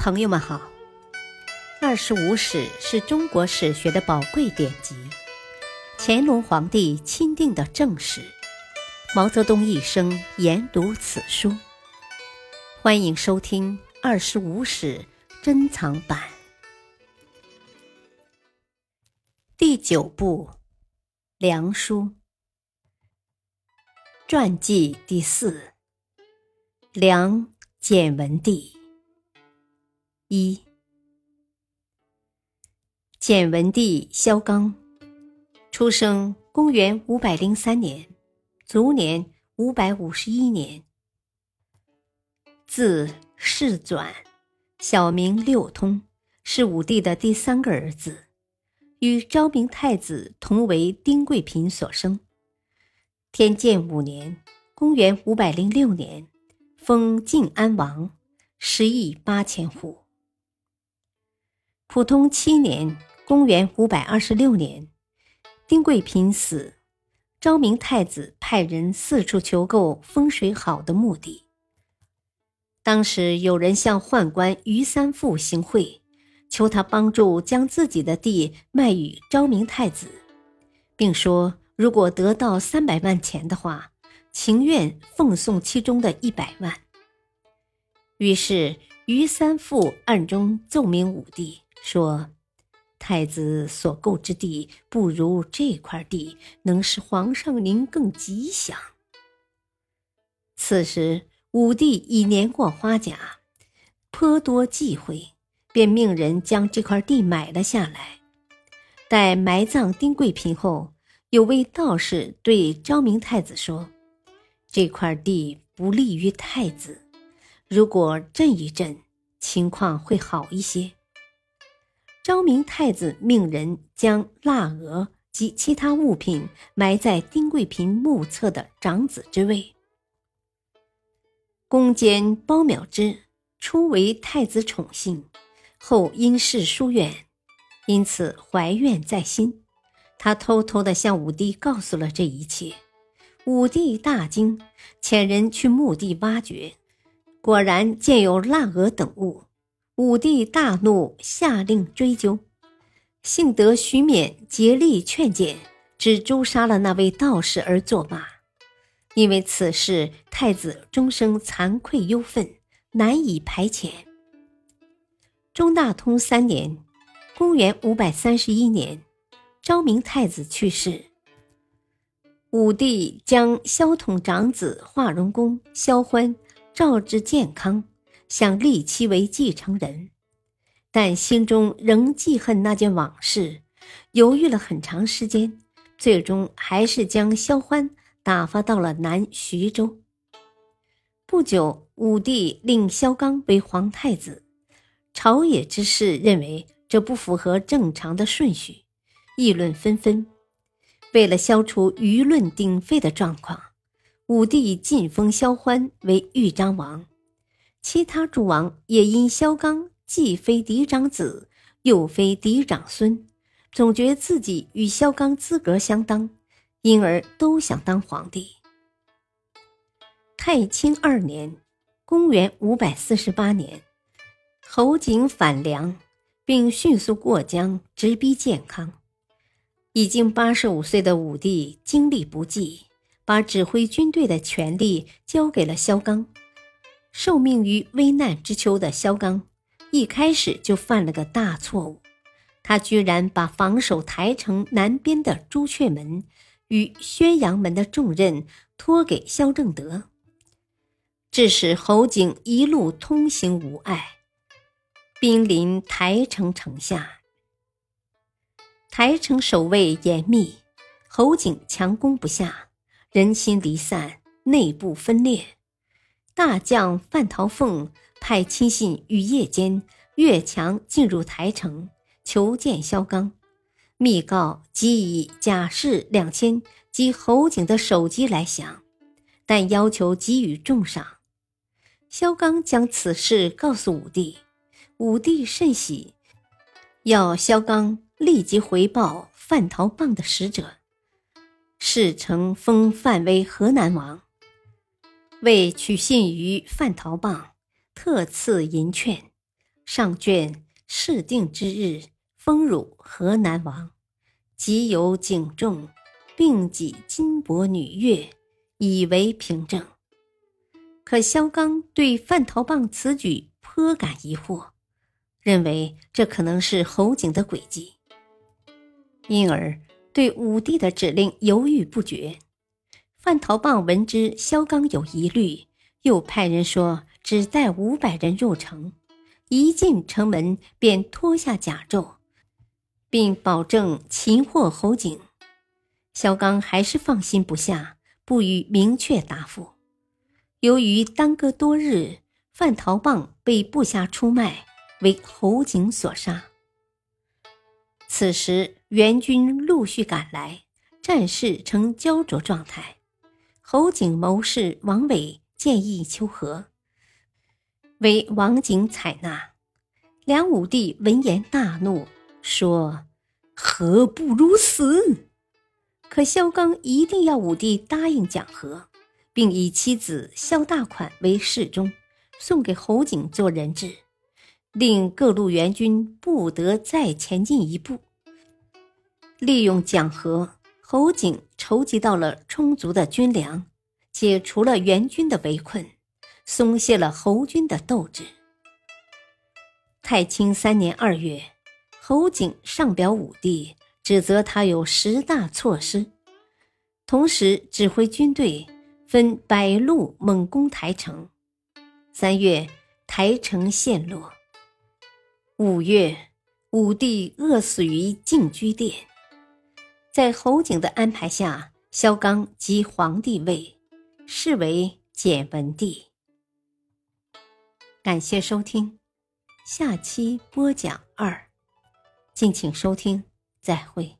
朋友们好，《二十五史》是中国史学的宝贵典籍，乾隆皇帝钦定的正史，毛泽东一生研读此书。欢迎收听《二十五史珍藏版》第九部《梁书》传记第四，梁简文帝。一，简文帝萧纲，出生公元五百零三年，卒年五百五十一年。字世转，小名六通，是武帝的第三个儿子，与昭明太子同为丁贵嫔所生。天监五年，公元五百零六年，封晋安王，十亿八千户。普通七年（公元五百二十六年），丁贵嫔死，昭明太子派人四处求购风水好的墓地。当时有人向宦官于三富行贿，求他帮助将自己的地卖与昭明太子，并说如果得到三百万钱的话，情愿奉送其中的一百万。于是于三富暗中奏明武帝。说：“太子所购之地，不如这块地能使皇上您更吉祥。”此时武帝已年过花甲，颇多忌讳，便命人将这块地买了下来。待埋葬丁贵嫔后，有位道士对昭明太子说：“这块地不利于太子，如果震一震，情况会好一些。”昭明太子命人将腊鹅及其他物品埋在丁贵嫔墓侧的长子之位。宫监包邈之初为太子宠幸，后因事疏远，因此怀怨在心。他偷偷地向武帝告诉了这一切。武帝大惊，遣人去墓地挖掘，果然见有腊鹅等物。武帝大怒，下令追究。幸得徐勉竭力劝谏，只诛杀了那位道士而作罢。因为此事，太子终生惭愧忧愤，难以排遣。中大通三年（公元五百三十一年），昭明太子去世，武帝将萧统长子华容公萧欢召至建康。想立其为继承人，但心中仍记恨那件往事，犹豫了很长时间，最终还是将萧欢打发到了南徐州。不久，武帝令萧纲为皇太子，朝野之士认为这不符合正常的顺序，议论纷纷。为了消除舆论鼎沸的状况，武帝晋封萧欢为豫章王。其他诸王也因萧纲既非嫡长子，又非嫡长孙，总觉自己与萧纲资格相当，因而都想当皇帝。太清二年（公元五百四十八年），侯景反梁，并迅速过江，直逼建康。已经八十五岁的武帝精力不济，把指挥军队的权力交给了萧纲。受命于危难之秋的萧纲，一开始就犯了个大错误，他居然把防守台城南边的朱雀门与宣阳门的重任托给萧正德，致使侯景一路通行无碍，兵临台城城下。台城守卫严密，侯景强攻不下，人心离散，内部分裂。大将范桃凤派亲信于夜间越墙进入台城，求见萧纲，密告即以甲士两千及侯景的首级来降，但要求给予重赏。萧纲将此事告诉武帝，武帝甚喜，要萧纲立即回报范桃棒的使者，事成封范为河南王。为取信于范桃棒，特赐银券，上卷试定之日，封汝河南王，即有景仲，并己金帛女乐，以为凭证。可萧纲对范陶棒此举颇感疑惑，认为这可能是侯景的诡计，因而对武帝的指令犹豫不决。范陶棒闻知萧纲有疑虑，又派人说只带五百人入城，一进城门便脱下甲胄，并保证擒获侯景。萧纲还是放心不下，不予明确答复。由于耽搁多日，范陶棒被部下出卖，为侯景所杀。此时援军陆续赶来，战事呈焦灼状态。侯景谋士王伟建议求和，为王景采纳。梁武帝闻言大怒，说：“和不如死。”可萧纲一定要武帝答应讲和。并以妻子萧大款为侍中，送给侯景做人质，令各路援军不得再前进一步。利用讲和，侯景筹集到了充足的军粮，解除了援军的围困，松懈了侯军的斗志。太清三年二月，侯景上表武帝，指责他有十大错失，同时指挥军队。分百路猛攻台城，三月台城陷落。五月，武帝饿死于静居殿。在侯景的安排下，萧纲即皇帝位，是为简文帝。感谢收听，下期播讲二，敬请收听，再会。